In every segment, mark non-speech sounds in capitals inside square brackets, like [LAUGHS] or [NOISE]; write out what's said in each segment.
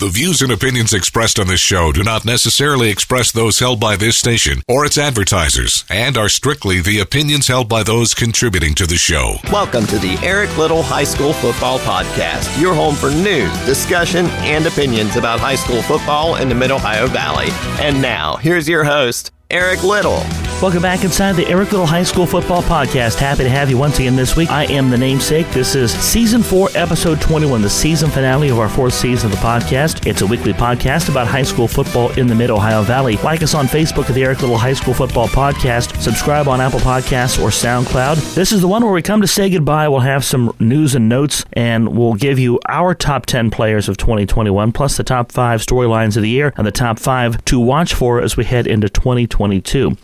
The views and opinions expressed on this show do not necessarily express those held by this station or its advertisers and are strictly the opinions held by those contributing to the show. Welcome to the Eric Little High School Football Podcast, your home for news, discussion, and opinions about high school football in the Mid Ohio Valley. And now, here's your host, Eric Little. Welcome back inside the Eric Little High School Football Podcast. Happy to have you once again this week. I am the namesake. This is season four, episode 21, the season finale of our fourth season of the podcast. It's a weekly podcast about high school football in the Mid Ohio Valley. Like us on Facebook at the Eric Little High School Football Podcast. Subscribe on Apple Podcasts or SoundCloud. This is the one where we come to say goodbye. We'll have some news and notes, and we'll give you our top 10 players of 2021, plus the top five storylines of the year and the top five to watch for as we head into 2022.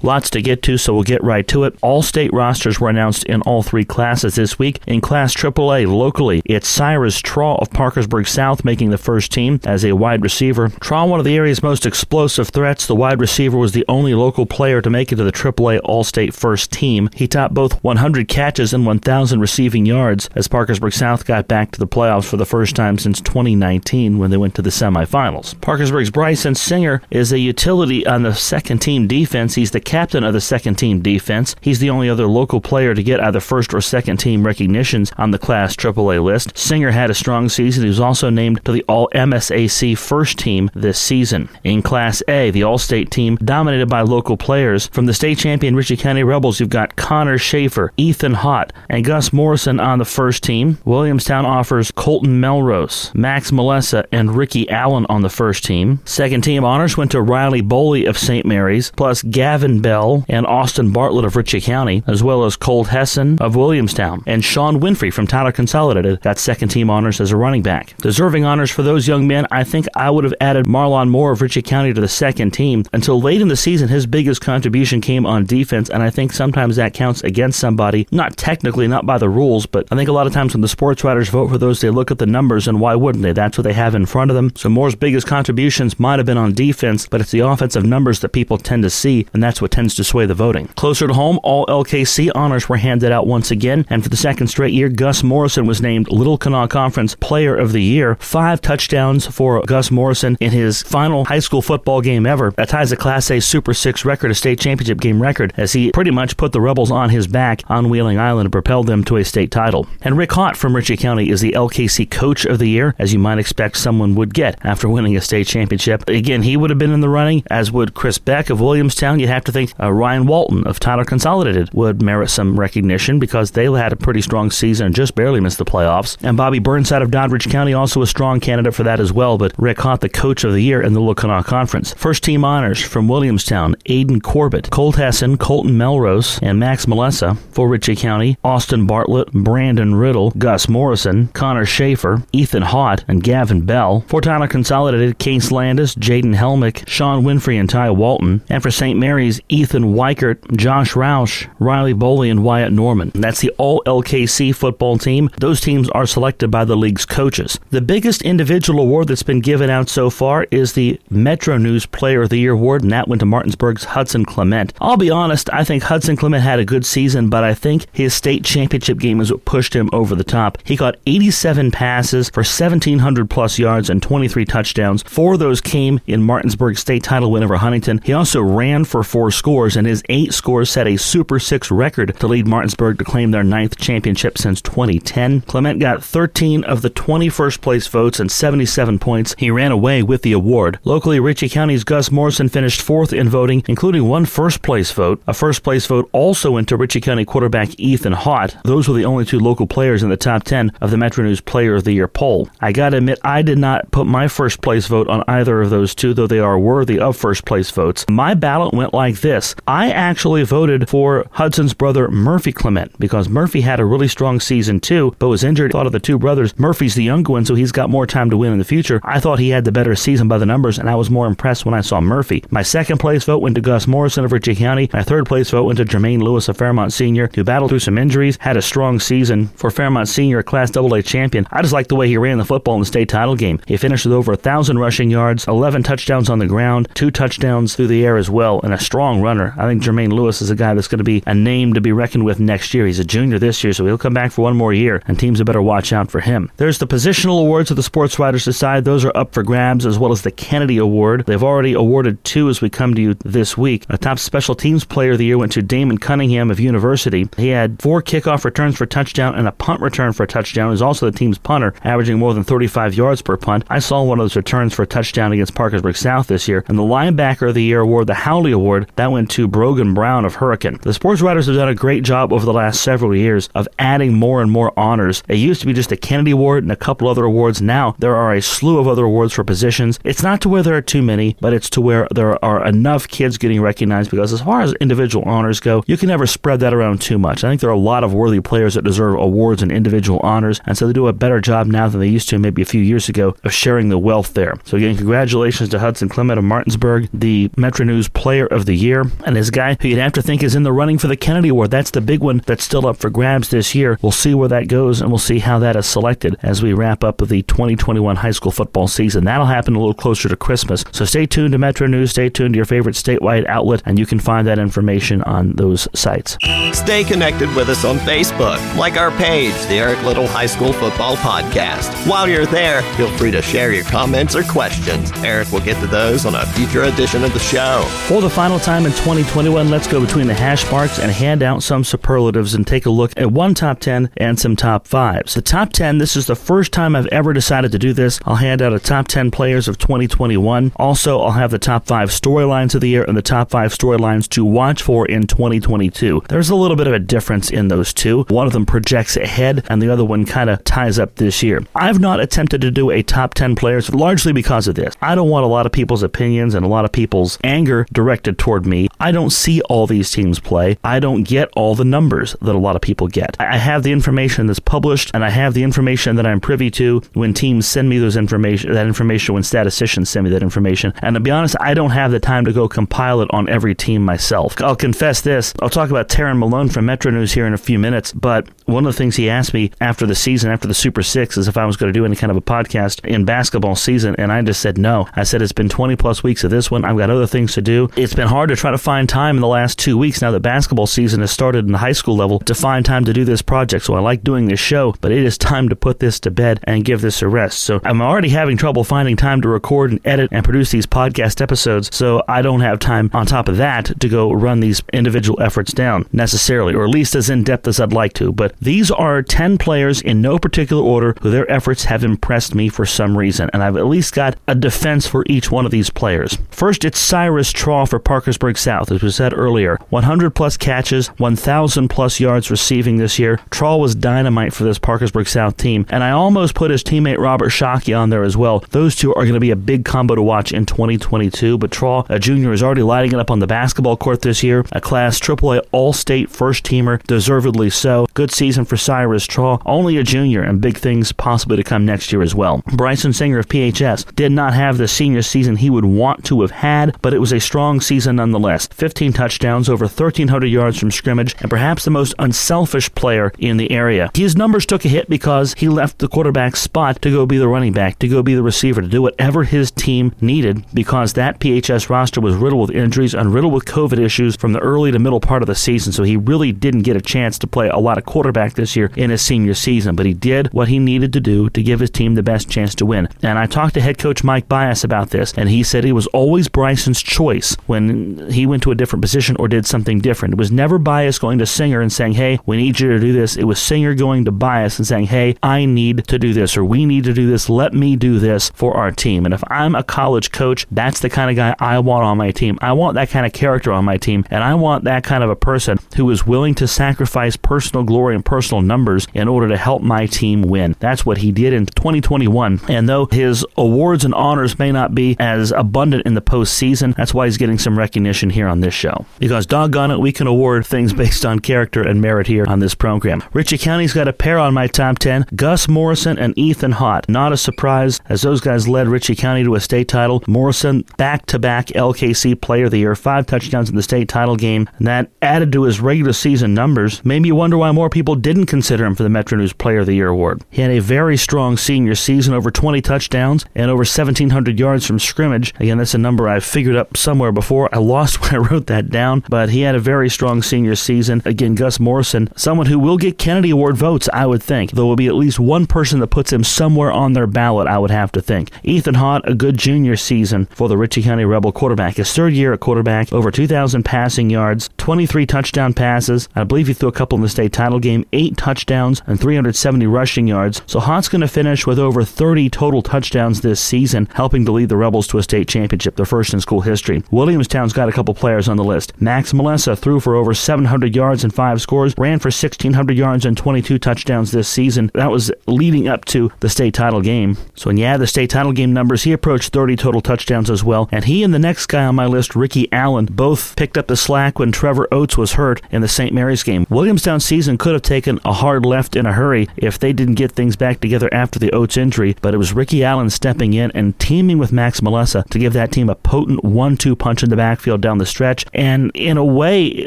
Lots to get to, so we'll get right to it. All state rosters were announced in all three classes this week. In Class AAA locally, it's Cyrus Traw of Parkersburg South making the first team as a wide receiver. Traw, one of the area's most explosive threats, the wide receiver was the only local player to make it to the AAA All State first team. He topped both 100 catches and 1,000 receiving yards as Parkersburg South got back to the playoffs for the first time since 2019 when they went to the semifinals. Parkersburg's Bryson Singer is a utility on the second team defense. He's the captain of the second team defense. He's the only other local player to get either first or second team recognitions on the Class AAA list. Singer had a strong season. He was also named to the All MSAC first team this season. In Class A, the All State team dominated by local players. From the state champion Ritchie County Rebels, you've got Connor Schaefer, Ethan Hott, and Gus Morrison on the first team. Williamstown offers Colton Melrose, Max Malessa, and Ricky Allen on the first team. Second team honors went to Riley Boley of St. Mary's, plus Gavin Bell and Austin Bartlett of Ritchie County, as well as Colt Hessen of Williamstown, and Sean Winfrey from Tyler Consolidated got second team honors as a running back. Deserving honors for those young men, I think I would have added Marlon Moore of Ritchie County to the second team. Until late in the season, his biggest contribution came on defense, and I think sometimes that counts against somebody. Not technically, not by the rules, but I think a lot of times when the sports writers vote for those, they look at the numbers, and why wouldn't they? That's what they have in front of them. So Moore's biggest contributions might have been on defense, but it's the offensive numbers that people tend to see, and that's what tends to sway the voting. Closer to home, all LKC honors were handed out once again, and for the second straight year, Gus Morrison was named Little Kanawha Conference Player of the Year. Five touchdowns for Gus Morrison in his final high school football game ever. That ties a Class A Super 6 record, a state championship game record, as he pretty much put the Rebels on his back on Wheeling Island and propelled them to a state title. And Rick Hott from Ritchie County is the LKC Coach of the Year, as you might expect someone would get after winning a state championship. Again, he would have been in the running, as would Chris Beck of Williamstown. You'd have to think uh, Ryan Walton of Tyler Consolidated would merit some recognition because they had a pretty strong season and just barely missed the playoffs. And Bobby Burnside of Doddridge County also a strong candidate for that as well, but Rick Hott, the coach of the year in the Little Conference. First team honors from Williamstown, Aiden Corbett, Colt Hessen, Colton Melrose, and Max Malessa for Ritchie County, Austin Bartlett, Brandon Riddle, Gus Morrison, Connor Schaefer, Ethan Hott, and Gavin Bell. For Tyler Consolidated, Case Landis, Jaden Helmick, Sean Winfrey, and Ty Walton. And for St. Mary's, Ethan Weichert, Josh Roush, Riley Boley, and Wyatt Norman. That's the all LKC football team. Those teams are selected by the league's coaches. The biggest individual award that's been given out so far is the Metro News Player of the Year award, and that went to Martinsburg's Hudson Clement. I'll be honest, I think Hudson Clement had a good season, but I think his state championship game is what pushed him over the top. He caught 87 passes for 1,700 plus yards and 23 touchdowns. Four of those came in Martinsburg's state title win over Huntington. He also ran for four scores, and his eight scores set a Super Six record to lead Martinsburg to claim their ninth championship since 2010. Clement got 13 of the 20 first place votes and 77 points. He ran away with the award. Locally, Ritchie County's Gus Morrison finished fourth in voting, including one first place vote. A first place vote also went to Ritchie County quarterback Ethan Hott. Those were the only two local players in the top 10 of the Metro News Player of the Year poll. I gotta admit, I did not put my first place vote on either of those two, though they are worthy of first place votes. My ballot went like this I actually voted for Hudson's brother Murphy Clement because Murphy had a really strong season too, but was injured. Thought of the two brothers, Murphy's the younger one, so he's got more time to win in the future. I thought he had the better season by the numbers, and I was more impressed when I saw Murphy. My second place vote went to Gus Morrison of Ritchie County. My third place vote went to Jermaine Lewis of Fairmont Senior, who battled through some injuries, had a strong season for Fairmont Senior, Class AA champion. I just like the way he ran the football in the state title game. He finished with over a thousand rushing yards, 11 touchdowns on the ground, two touchdowns through the air as well, and a strong runner. I think Jermaine Lewis is a guy that's going to be a name to be reckoned with next year. He's a junior this year, so he'll come back for one more year, and teams had better watch out for him. There's the positional awards of the Sports Writers Society. Those are up for grabs, as well as the Kennedy Award. They've already awarded two as we come to you this week. A top special teams player of the year went to Damon Cunningham of University. He had four kickoff returns for touchdown and a punt return for a touchdown. He's also the team's punter, averaging more than 35 yards per punt. I saw one of those returns for a touchdown against Parkersburg South this year. And the linebacker of the year award, the Howley Award, that went to Brogan Brown of Hurricane. The sports writers have done a great job over the last several years of adding more and more honors. It used to be just a Kennedy Award and a couple other awards. Now there are a slew of other awards for positions. It's not to where there are too many, but it's to where there are enough kids getting recognized because as far as individual honors go, you can never spread that around too much. I think there are a lot of worthy players that deserve awards and individual honors, and so they do a better job now than they used to maybe a few years ago of sharing the wealth there. So again, congratulations to Hudson Clement of Martinsburg, the Metro News Player of the Year, and this guy who you'd have to think is in the running for the Kennedy Award. That's the big one that's still up for grabs this year. We'll see where that goes, and we'll see how that is selected as we wrap up the 2021 high school football season. That'll happen a little closer to Christmas. So stay tuned to Metro News, stay tuned to your favorite statewide outlet, and you can find that information on those sites. Stay connected with us on Facebook. Like our page, the Eric Little High School Football Podcast. While you're there, feel free to share your comments or questions. Eric will get to those on a future edition of the show. For the final time in 2021, let's go between the hash marks and hand out some superlatives and take a look at one top 10 and some top 5s. The top 10, this is the first time I've ever decided to do this. I'll hand out a top 10 players of 2021. Also, I'll have the top 5 storylines of the year and the top 5 storylines to watch for in 2022. There's a little bit of a difference in those two. One of them projects ahead and the other one kind of ties up this year. I've not attempted to do a top 10 players largely because of this. I don't want a lot of people's opinions and a lot of people's anger directed toward me. I don't see all these teams play. I don't get all the numbers that a lot of people get. I have the information that's published and I have the information that I'm privy to when teams send me those information that information when statisticians send me that information. And to be honest, I don't have the time to go compile it on every team myself. I'll confess this. I'll talk about Taryn Malone from Metro News here in a few minutes, but one of the things he asked me after the season, after the Super 6 is if I was going to do any kind of a podcast in basketball season and I just said no. I said it's been 20 plus weeks of this one. I've got other things to do. It's been hard to try to find time in the last 2 weeks now that basketball season has started in the high school level to find time to do this project. So I like doing this show, but it is time to put this to bed and give this a rest. So I'm already having trouble finding time to record and edit and produce these podcast episodes. So I don't have time on top of that to go run these individual efforts down necessarily, or at least as in depth as I'd like to. But these are 10 players in no particular order who their efforts have impressed me for some reason, and I've at least got a defense for each one of these players. First, it's Cyrus Traw for Parkersburg South, as we said earlier. 100 plus catches, 1,000 plus yards receiving this year. Traw was dynamite for this Parkersburg South team, and I almost put his teammate Robert Shockey on there as well. Those two are going to be a big combo to watch in 2022, but Traw, a junior, is already lighting it up on the basketball court this year. A Class AAA All-State first teamer, deservedly so. Good season for Cyrus Traw, only a junior, and big things possibly to come next year as well. Bryson Singer of PHS did not have the senior season he would want to have had, but it was a strong season nonetheless. 15 touchdowns, over 1,300 yards from scrimmage, and perhaps the most unselfish player in the area. His numbers took a hit because he left the quarterback spot to go be the running back, to go be the receiver, to do whatever his team needed because that PHS roster was riddled with injuries and riddled with COVID issues from the early to middle part of the season. So he really didn't get a chance to play a lot of quarterback this year in his senior season, but he did what he needed to do to give his team the best chance to win. And I talked to head coach Mike Bias about this, and he said he was always Bryson's choice when he went to a different position or did something different. It was never Bias going to Singer and saying, hey, we need you to do this. It was Singer going to Bias and saying, hey, I need to do this or we need to do this. Let me do this for our team. And if I'm a college coach, that's the kind of guy I want on my team. I want that kind of character on my team, and I want that kind of a person who is willing to sacrifice personal glory and personal numbers in order to help my team win. That's what he did in 2021. And though his awards and honors may not be as abundant in the postseason, that's why he's getting some recognition here on this show. Because doggone it, we can award things based on character and merit here on this program. Ritchie County's got a pair on my top 10 Gus Morrison and Ethan Hott. Not a surprise, as those guys led Ritchie County to a state title. Morrison, back to back LKC Player of the Year, five touchdowns in the state title game, and that added to his regular season numbers. Made me wonder why more people didn't consider him for the Metro News Player of the Year award. He had a very strong senior season, over 20 touchdowns and over 1,700 yards from scrimmage. Again, that's a number I figured up somewhere before. I lost [LAUGHS] when I wrote that down, but he had a very strong senior season. Again, Gus Morrison, someone who will get Kennedy Award votes, I would think. There will be at least one person that puts him somewhere on their ballot, I would have to think. Ethan Hott, a good junior season for the Ritchie County Rebel quarterback. His third year at quarterback, over 2,000 passing yards, 23 touchdown passes. I believe he threw a couple in the state title game, eight touchdowns, and 370 rushing yards. So Hott's going to finish with over 30 total touchdowns this season, helping to lead the Rebels to a state championship, their first in school history. Williamstown's got a couple players on the list. Max Malessa threw for over 700 yards and five scores, ran for 1,600 yards and 22 touchdowns this season. That was leading up to the state title game. So when you add the state title game numbers, he approached 30 total touchdowns as well. And he and the next guy on my list, Ricky Allen, both picked up the slack when Trevor Oates was hurt in the St. Mary's game. Williamstown's season could have taken a hard left in a hurry if they didn't get things back together after the Oates injury, but it was Ricky Allen stepping in and teaming with Max Malessa to give that team a potent one-two punch in the backfield down the stretch. And in a way,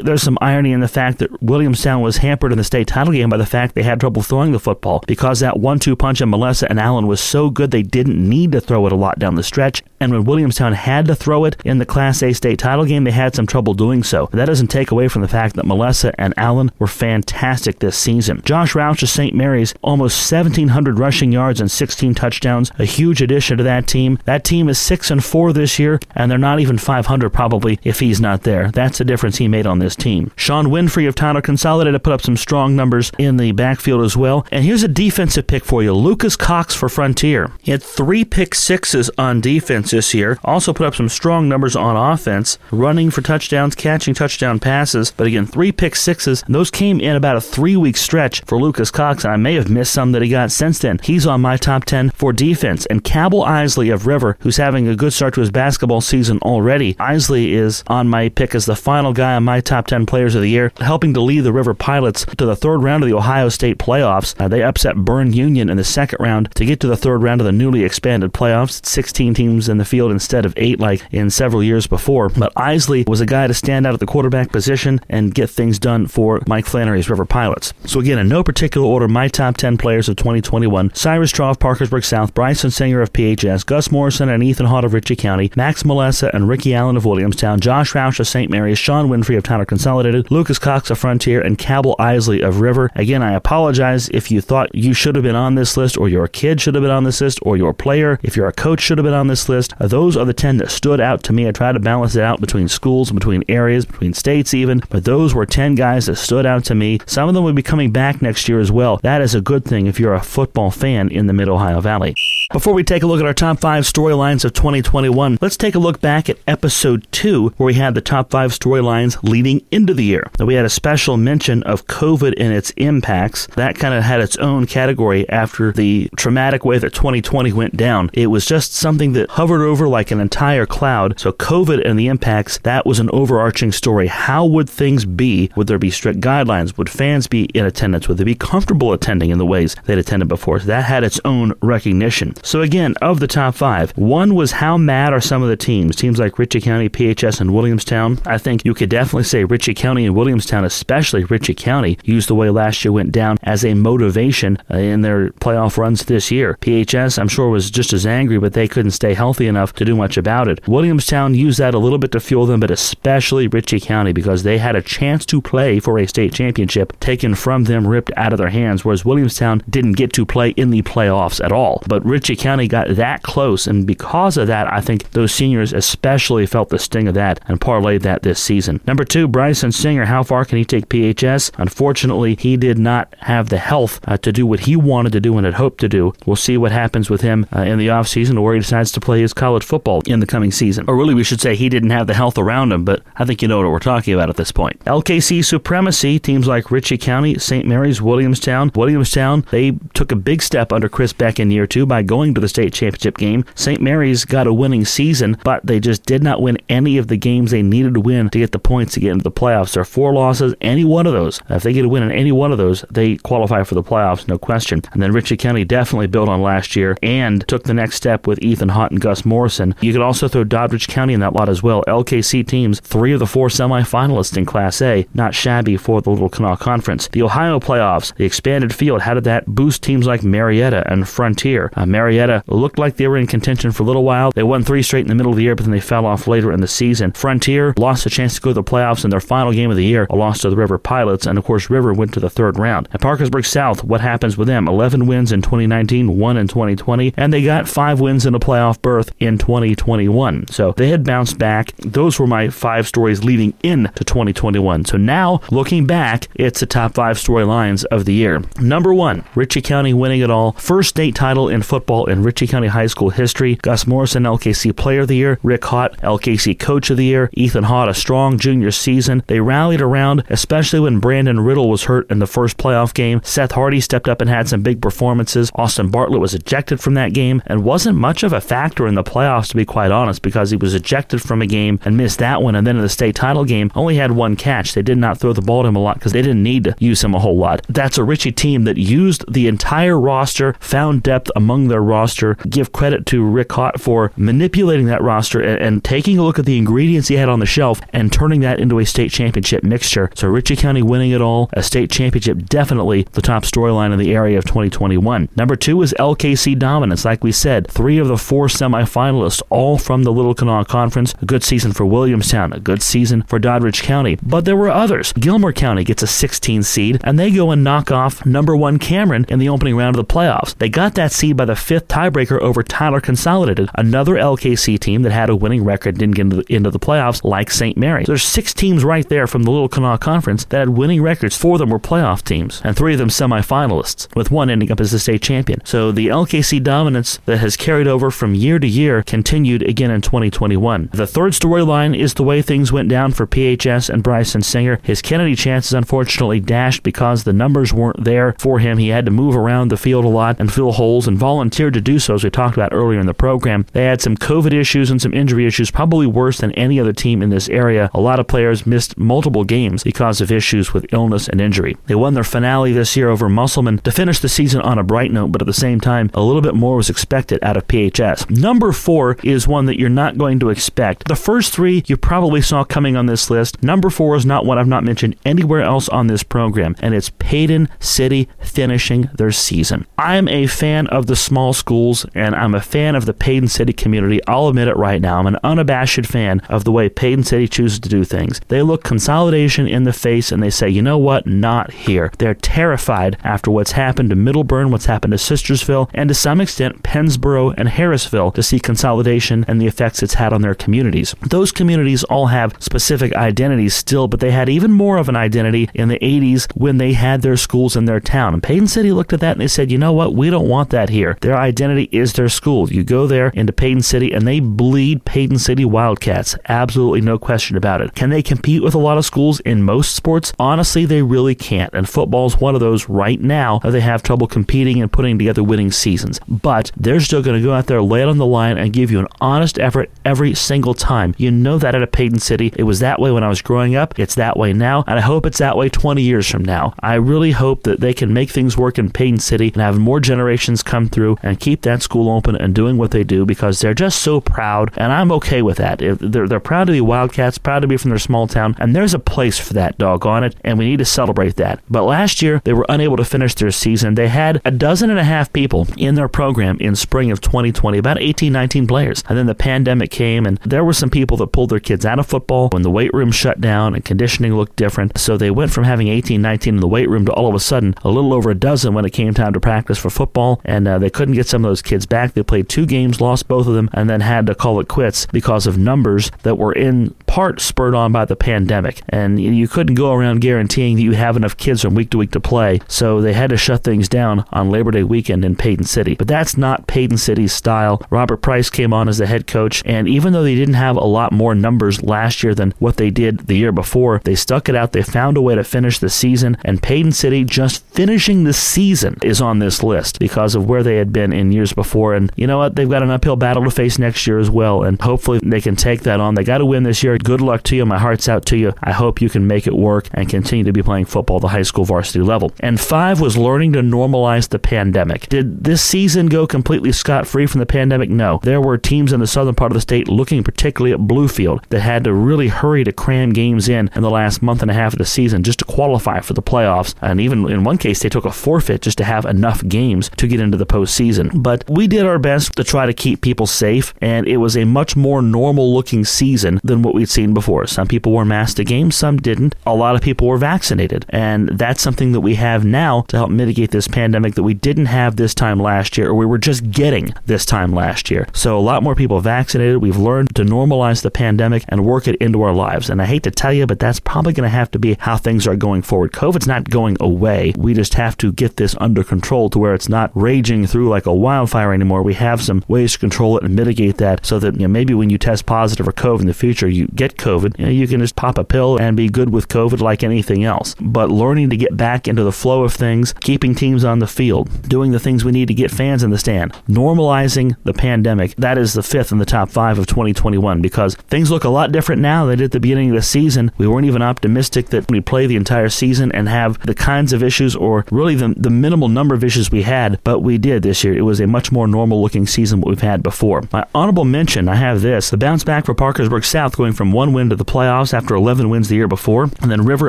there's some irony in the fact that Williamstown was hampered in the state title game by the fact they had trouble throwing the football because that one-two punch in Malessa and Allen was so good they didn't need to throw it a lot down the stretch. And when Williamstown had to throw it in the Class A state title game, they had some trouble doing so. That doesn't take away from the fact that Malessa and Allen were fantastic this season. Josh Roush of St. Mary's, almost 1,700 rushing yards and 16 touchdowns, a huge addition to that team. That team is 6 and 4 this year, and they're not even 500 probably if he's not there. That's the difference he made on this team. Sean Winfrey of Tyler Consolidated put up some strong numbers in the backfield as well. And here's a defensive pick for you Lucas Cox for Frontier. He had three pick sixes on defense this year, also put up some strong numbers on offense, running for touchdowns, catching touchdown passes. But again, three pick sixes, and those came in about a three week stretch for Lucas Cox, and I may have missed some that he got since then. He's on my top 10 for defense. And Cabell Isley of River, who's having a good start to his basketball season already. Isley is on my pick as the final guy on my top 10 players of the year, helping to lead the River Pilots to the third round of the Ohio State playoffs. Uh, they upset Burn Union in the second round to get to the third round of the newly expanded playoffs. 16 teams in the field instead of eight like in several years before. But Isley was a guy to stand out at the quarterback position and get things done for Mike Flannery's River Pilots. So again, in no particular order, my top 10 players of 2021, Cyrus Traw of Parkersburg South, Bryson Singer of PHS, Gus Morrison and Ethan Hott of Ritchie County, Max Malessa and Ricky Allen of Williamstown, Josh Roush of St. Mary's, Sean Winfrey of Tyler Consolidated, Lucas Cox of Frontier, and Cabell Isley of River. Again, I apologize if you thought you should have been on this list, or your kid should have been on this list, or your player, if you're a coach, should have been on this list. Uh, those are the 10 that stood out to me. I tried to balance it out between schools, between areas, between states even, but those were 10 guys that stood out to me. Some of them will be coming back next year as well. That is a good thing if you're a football fan in the Mid Ohio Valley. Before we take a look at our top five storylines of 2021, let's take a look back at episode two, where we had the top five storylines leading into the year. Now, we had a special mention of COVID and its impacts. That kind of had its own category after the traumatic way that 2020 went down. It was just something that hovered over like an entire cloud. So, COVID and the impacts, that was an overarching story. How would things be? Would there be strict guidelines? Would fans be in attendance? Would they be comfortable attending in the ways they'd attended before? So that had its own recognition. So again, of the top five, one was how mad are some of the teams? Teams like Ritchie County, PHS, and Williamstown. I think you could definitely say Ritchie County and Williamstown, especially Ritchie County, used the way last year went down as a motivation uh, in their playoff runs this year. PHS, I'm sure, was just as angry, but they couldn't stay healthy enough to do much about it. Williamstown used that a little bit to fuel them, but especially Ritchie County because they had a chance to play for a state championship taken from them, ripped out of their hands, whereas Williamstown didn't get to play in the playoffs at all. But Ritchie County got that close, and because of that, I think those seniors especially felt the sting of that and parlayed that this season. Number two, Bryson Singer. How far can he take PHS? Unfortunately, he did not have the health uh, to do what he wanted to do and had hoped to do. We'll see what happens with him uh, in the offseason or where he decides to play his college football in the coming season. Or really, we should say he didn't have the health around him, but I think you know what we're talking about at this point. LKC supremacy, teams like Ritchie County, St. Mary's, Williamstown. Williamstown, they took a big step under Chris Beck in year two by going to the state championship game. St. Mary's got a winning season, but they just did not win any of the games they needed to win to get the points to get into the playoffs. There are four losses, any one of those. If they get a win in any one of those, they qualify for the playoffs, no question. And then Ritchie County definitely built on last year and took the next step with Ethan Hott and Gus Morrison. You could also throw Doddridge County in that lot as well. LKC teams, three of the four semifinalists in Class A, not shabby for the Little Kanawha Conference. The Ohio playoffs, the expanded field, how did that boost teams like Marietta and Frontier? Uh, Marietta looked like they were in contention for a little while. They won three straight in the middle of the year, but then they fell off later in the season. Frontier lost a chance to go to the playoffs in their final game of the year, a loss to the River Pilots, and of course River went to the third round. At Parkersburg South, what happens with them? 11 wins in 2019, 1 in 2020, and they got 5 wins in a playoff berth in 2021. So they had bounced back. Those were my five stories leading into 2021. So now, looking back, it's the top five storylines of the year. Number one, Ritchie County winning it all. First state title in football in Ritchie County High School history. Gus Morrison, LKC Player of the Year. Rick Hott, LKC Coach of the Year. Ethan Hott, a strong junior season. They rallied around, especially when Brandon Riddle was hurt in the first playoff game. Seth Hardy stepped up and had some big performances. Austin Bartlett was ejected from that game and wasn't much of a factor in the playoffs, to be quite honest, because he was ejected from a game and missed that one. And then in the state title game, only had one catch. They did not throw the ball to him a lot because they didn't need to use him a whole lot. That's a Ritchie team that used the entire roster, found depth among their roster. Give credit to Rick Hott for manipulating that roster and, and taking a look at the ingredients he had on the shelf and turning that into a state championship mixture. So Ritchie County winning it all, a state championship, definitely the top storyline in the area of 2021. Number two is LKC dominance. Like we said, three of the four semifinalists, all from the Little Kanawha Conference. A good season for Williamstown, a good season for Doddridge County. But there were others. Gilmer County gets a 16 seed, and they go and knock off number one Cameron in the opening round of the playoffs. They got that seed by the fifth tiebreaker over Tyler Consolidated, another LKC team that had a winning record didn't get into the, into the playoffs like St. Mary. So there's six teams right there from the Little Kanawha Conference that had winning records. Four of them were playoff teams, and three of them semifinalists, with one ending up as the state champion. So the LKC dominance that has carried over from year to year continued again in 2021. The third storyline is the way things went down for PHS and Bryson Singer. His Kennedy chances unfortunately dashed because the numbers weren't there for him. He had to move around the field a lot and fill holes and volunteered to do so, as we talked about earlier in the program. They had some COVID issues and some injury issues, probably worse than any other team in this area. A lot of players missed multiple games because of issues with illness and injury. They won their finale this year over Musselman to finish the season on a bright note, but at the same time, a little bit more was expected out of PHS. Number four is one that you're not going to expect. The first three you probably saw coming on this list. Number four is not one I've not mentioned anywhere else on this program, and it's Paden City finishing their season. I'm a fan of the small schools, and I'm a fan of the Paden City community. I'll admit it right now. I'm an unabashed fan of the way Paden City chooses to do things. They look consolidation in the face and they say, you know what? Not here. They're terrified after what's happened to Middlebourne, what's happened to Sistersville, and to some extent Pennsboro and Harrisville to see consolidation and the effects it's had on their communities. Those communities all have specific identities still, but they had even more of an identity in the 80s when they had their schools in their town. And Paden City looked at that and they said, you know what? We don't want that here. Their identity is their school. You go there into Paden City and they bleed Paden City Wildcats. Absolutely no question about it. Can they compete with a lot of schools in most sports? Honestly, they really can't. And football is one of those right now that they have trouble competing and putting together winning seasons. But they're still going to go out there, lay it on the line, and give you an honest effort every single time. You know that at a Paden City. It was that way when I was growing up. It's that way now. And I hope it's that way 20 years from now. I really hope that they can make things work in Paden City and have more generations come through and keep that school open and doing what they do because they're just so proud. And I'm okay with that. They're, they're proud to be Wildcats, proud to be from their small town. And there's a place for that, doggone it. And we need to celebrate that. But last year, they were unable to finish their season. They had a dozen and a half people in their program in spring of 2020, about 18, 19 players. And then the pandemic came, and there were some people that pulled their kids out of football when the weight room shut down and conditioning looked different. So they went from having 18, 19 in the weight room to all of a sudden a little over a dozen when it came time to practice for football. And uh, they couldn't get some of those kids back. They played two games, lost both of them, and then had to call it quits because of numbers that were in part spurred on by the pandemic. And you couldn't go around guaranteeing that you have enough kids from week to week to play. So they had to shut things down on Labor Day weekend in Paden City. But that's not Paden City's style. Robert Price came on as the head coach, and even though they didn't have a lot more numbers last year than what they did the year before, they stuck it out. They found a way to finish the season, and Paden City just finishing the season is on this list because of where they had been in years before. And you know what? They've got an uphill battle to face next year as well, and hopefully they can take that on. They got to win this year. Good luck to you. My heart's out to you. I hope you can make it work and continue to be playing football at the high school varsity level. And five was learning to normalize the pandemic. Did this season go completely scot free from the pandemic? No. There were teams in the southern part of the state looking particularly at Bluefield that had to really hurry to cram games in in the last month and a half of the season just to qualify for the playoffs. And even in one case, they took a forfeit just to have enough games to get into the postseason. But we did our best to try to keep people safe, and it was a much more normal looking season than what we'd we'd seen before. Some people wore masks to games, some didn't. A lot of people were vaccinated. And that's something that we have now to help mitigate this pandemic that we didn't have this time last year, or we were just getting this time last year. So a lot more people vaccinated. We've learned to normalize the pandemic and work it into our lives. And I hate to tell you, but that's probably going to have to be how things are going forward. COVID's not going away. We just have to get this under control to where it's not raging through like a wildfire anymore. We have some ways to control it and mitigate that so that you know, maybe when you test positive for COVID in the future, you get COVID, you, know, you can just pop a pill and be good with COVID like anything else. But learning to get back into the flow of things, keeping teams on the field, doing the things we need to get fans in the stand, normalizing the pandemic, that is the fifth in the top five of 2021 because things look a lot different now than at the beginning of the season. We weren't even optimistic that we'd play the entire season and have the kinds of issues or really the, the minimal number of issues we had, but we did this year. It was a much more normal looking season what we've had before. My honorable mention, I have this the bounce back for Parkersburg South going from one win to the playoffs after 11 wins the year before, and then River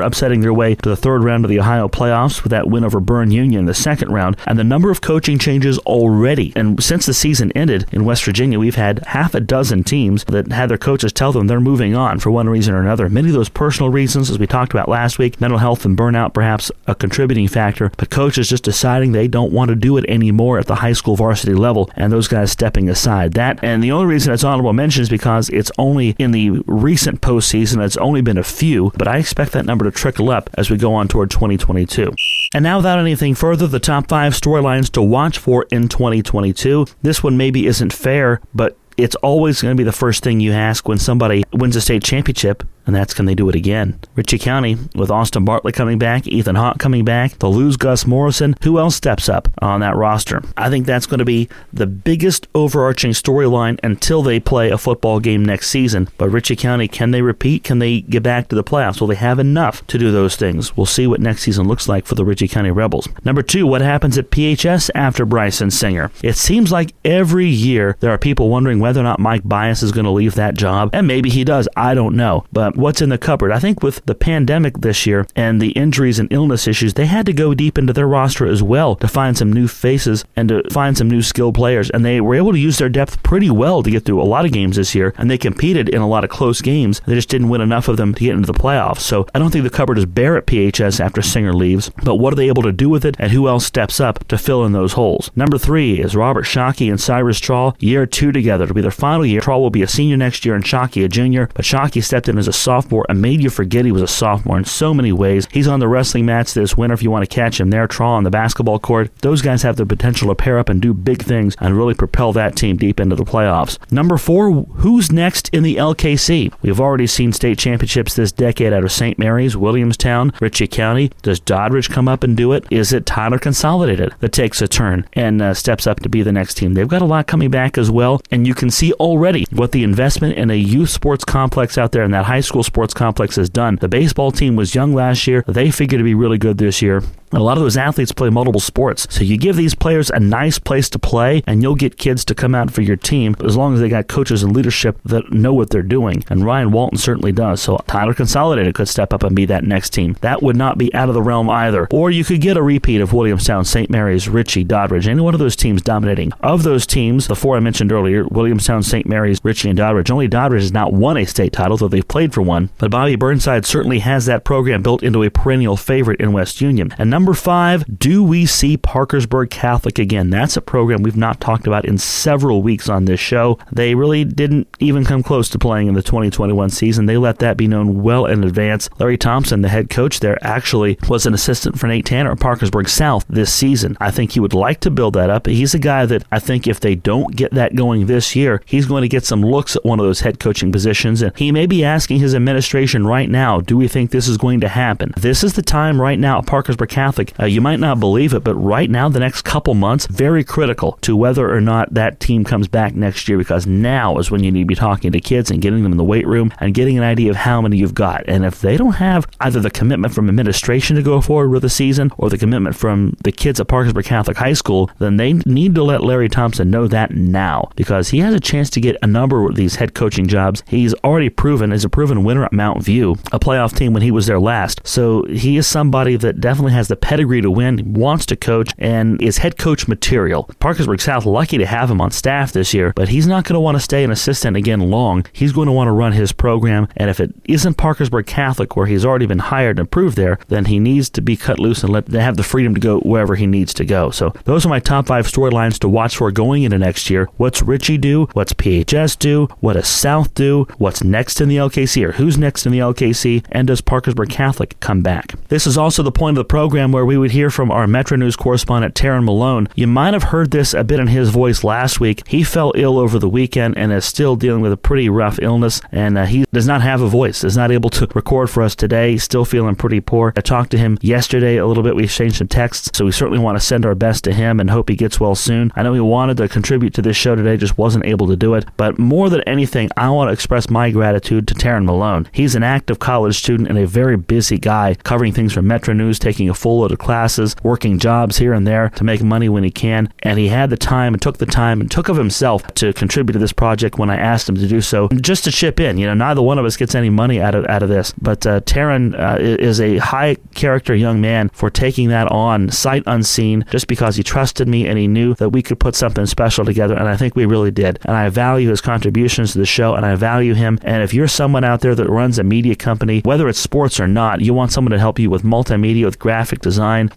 upsetting their way to the third round of the Ohio playoffs with that win over Burn Union in the second round, and the number of coaching changes already. And since the season ended in West Virginia, we've had half a dozen teams that had their coaches tell them they're moving on for one reason or another. Many of those personal reasons, as we talked about last week, mental health and burnout perhaps a contributing factor, but coaches just deciding they don't want to do it anymore at the high school varsity level, and those guys stepping aside. That, and the only reason it's honorable mention is because it's only in the recent postseason, it's only been a few, but I expect that number to trickle up as we go on toward 2022. And now, without anything further, the top five storylines to watch for in 2022. This one maybe isn't fair, but it's always going to be the first thing you ask when somebody wins a state championship and that's can they do it again? Ritchie County, with Austin Bartlett coming back, Ethan Hott coming back, they'll lose Gus Morrison. Who else steps up on that roster? I think that's going to be the biggest overarching storyline until they play a football game next season. But Ritchie County, can they repeat? Can they get back to the playoffs? Will they have enough to do those things? We'll see what next season looks like for the Ritchie County Rebels. Number two, what happens at PHS after Bryson Singer? It seems like every year there are people wondering whether or not Mike Bias is going to leave that job, and maybe he does. I don't know. But what's in the cupboard? I think with the pandemic this year and the injuries and illness issues, they had to go deep into their roster as well to find some new faces and to find some new skilled players. And they were able to use their depth pretty well to get through a lot of games this year, and they competed in a lot of close games. They just didn't win enough of them to get into the playoffs. So I don't think the cupboard is bare at PHS after Singer leaves, but what are they able to do with it, and who else steps up to fill in those holes? Number three is Robert Shockey and Cyrus Traw, year two together. It'll be their final year. Traw will be a senior next year and Shockey a junior, but Shockey stepped in as a sophomore and made you forget he was a sophomore in so many ways. He's on the wrestling mats this winter if you want to catch him there. Traw on the basketball court. Those guys have the potential to pair up and do big things and really propel that team deep into the playoffs. Number four, who's next in the LKC? We've already seen state championships this decade out of St. Mary's, Williamstown, Ritchie County. Does Doddridge come up and do it? Is it Tyler Consolidated that takes a turn and uh, steps up to be the next team? They've got a lot coming back as well, and you can see already what the investment in a youth sports complex out there in that high school sports complex has done. The baseball team was young last year. They figure to be really good this year. A lot of those athletes play multiple sports. So you give these players a nice place to play, and you'll get kids to come out for your team as long as they got coaches and leadership that know what they're doing. And Ryan Walton certainly does. So Tyler Consolidated could step up and be that next team. That would not be out of the realm either. Or you could get a repeat of Williamstown, St. Mary's, Ritchie, Doddridge, any one of those teams dominating. Of those teams, the four I mentioned earlier, Williamstown, St. Mary's, Ritchie, and Doddridge, only Doddridge has not won a state title, though they've played for one. But Bobby Burnside certainly has that program built into a perennial favorite in West Union. And number five, do we see Parkersburg Catholic again? That's a program we've not talked about in several weeks on this show. They really didn't even come close to playing in the 2021 season. They let that be known well in advance. Larry Thompson, the head coach there, actually was an assistant for Nate Tanner at Parkersburg South this season. I think he would like to build that up. He's a guy that I think if they don't get that going this year, he's going to get some looks at one of those head coaching positions. And he may be asking his administration right now, do we think this is going to happen? This is the time right now at Parkersburg Catholic. Uh, you might not believe it, but right now, the next couple months, very critical to whether or not that team comes back next year because now is when you need to be talking to kids and getting them in the weight room and getting an idea of how many you've got. And if they don't have either the commitment from administration to go forward with the season or the commitment from the kids at Parkersburg Catholic High School, then they need to let Larry Thompson know that now because he has a chance to get a number of these head coaching jobs. He's already proven, is a proven winner at Mount View, a playoff team when he was there last. So he is somebody that definitely has the pedigree to win, wants to coach, and is head coach material. Parkersburg South lucky to have him on staff this year, but he's not going to want to stay an assistant again long. He's going to want to run his program, and if it isn't Parkersburg Catholic where he's already been hired and approved there, then he needs to be cut loose and let have the freedom to go wherever he needs to go. So those are my top five storylines to watch for going into next year. What's Ritchie do? What's PHS do? What does South do? What's next in the LKC or who's next in the LKC? And does Parkersburg Catholic come back? This is also the point of the program where we would hear from our Metro News correspondent Taryn Malone. You might have heard this a bit in his voice last week. He fell ill over the weekend and is still dealing with a pretty rough illness, and uh, he does not have a voice, is not able to record for us today. Still feeling pretty poor. I talked to him yesterday a little bit. We exchanged some texts, so we certainly want to send our best to him and hope he gets well soon. I know he wanted to contribute to this show today, just wasn't able to do it. But more than anything, I want to express my gratitude to Taryn Malone. He's an active college student and a very busy guy, covering things for Metro News, taking a full of classes, working jobs here and there to make money when he can. And he had the time and took the time and took of himself to contribute to this project when I asked him to do so, just to chip in. You know, neither one of us gets any money out of out of this, but uh, Taryn uh, is a high character young man for taking that on sight unseen, just because he trusted me and he knew that we could put something special together. And I think we really did. And I value his contributions to the show, and I value him. And if you're someone out there that runs a media company, whether it's sports or not, you want someone to help you with multimedia, with graphic design,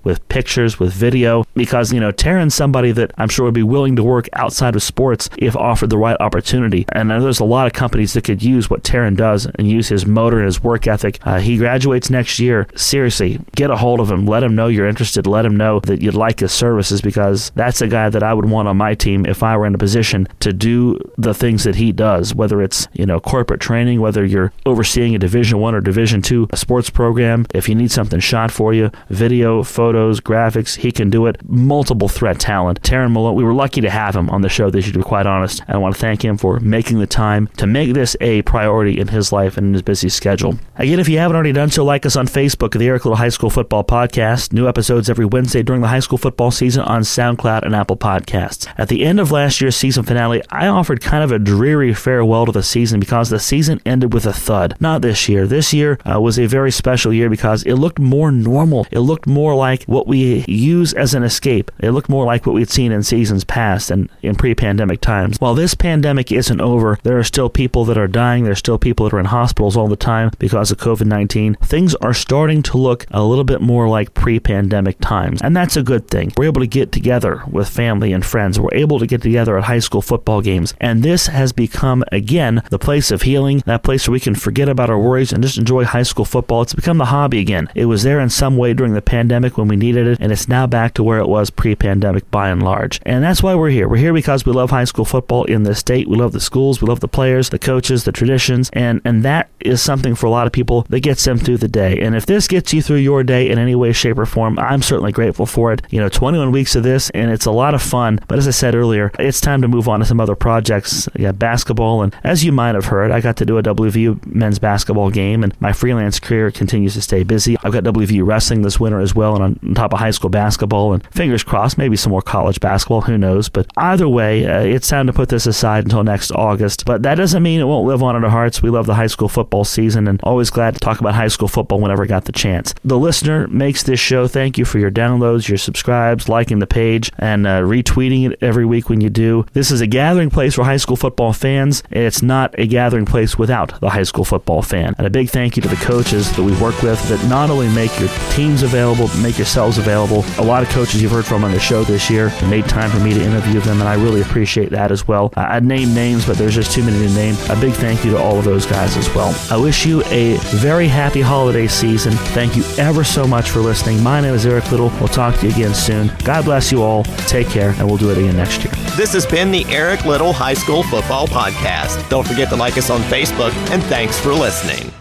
with pictures, with video, because you know Taryn's somebody that I'm sure would be willing to work outside of sports if offered the right opportunity. And there's a lot of companies that could use what Taryn does and use his motor and his work ethic. Uh, he graduates next year. Seriously, get a hold of him. Let him know you're interested. Let him know that you'd like his services because that's a guy that I would want on my team if I were in a position to do the things that he does. Whether it's you know corporate training, whether you're overseeing a Division One or Division Two sports program, if you need something shot for you, video, photos, graphics, he can do it. Multiple threat talent. Taryn Malone, we were lucky to have him on the show this year, to be quite honest. And I want to thank him for making the time to make this a priority in his life and in his busy schedule. Again, if you haven't already done so, like us on Facebook, the Eric Little High School Football Podcast. New episodes every Wednesday during the high school football season on SoundCloud and Apple Podcasts. At the end of last year's season finale, I offered kind of a dreary farewell to the season because the season ended with a thud. Not this year. This year uh, was a very special year because it looked more normal. It looked more like what we use as an escape. It looked more like what we'd seen in seasons past and in pre pandemic times. While this pandemic isn't over, there are still people that are dying. There's still people that are in hospitals all the time because of COVID 19. Things are starting to look a little bit more like pre pandemic times. And that's a good thing. We're able to get together with family and friends. We're able to get together at high school football games. And this has become, again, the place of healing, that place where we can forget about our worries and just enjoy high school football. It's become the hobby again. It was there in some way during the pandemic when we needed it, and it's now back to where it was pre pandemic by and large. And that's why we're here. We're here because we love high school football in this state. We love the schools, we love the players, the coaches, the traditions, and, and that is something for a lot of people that gets them through the day. And if this gets you through your day in any way, shape, or form, I'm certainly grateful for it. You know, 21 weeks of this, and it's a lot of fun. But as I said earlier, it's time to move on to some other projects. Got basketball, and as you might have heard, I got to do a WVU men's basketball game, and my freelance career continues to stay busy. I've got WVU wrestling this winter as well, and on top of high school basketball, and fingers crossed, maybe some more college basketball. Who knows? But either way, uh, it's time to put this aside until next August. But that doesn't mean it won't live on in our hearts. We love the high school football season, and always glad to talk about high school football whenever I got the chance. The listener makes this show. Thank you for your downloads, your subscribes, liking the page, and uh, retweeting it every week when you do. This is a gathering place for high school football fans. It's not a gathering place without the high school football fan. And a big thank you to the coaches that we work with that not only make your teams available, but make yourselves available. A lot of coaches you've heard from on the show this year made time for me to interview them, and I really appreciate that as well. I'd name names, but there's just too many to name. A big thank you to all of those guys as well. I wish you a very happy holiday season. Thank you ever so much for listening. My name is Eric Little. We'll talk to you again soon. God bless you all. Take care, and we'll do it again next year. This has been the Eric Little High School Football Podcast. Don't forget to like us on Facebook, and thanks for listening.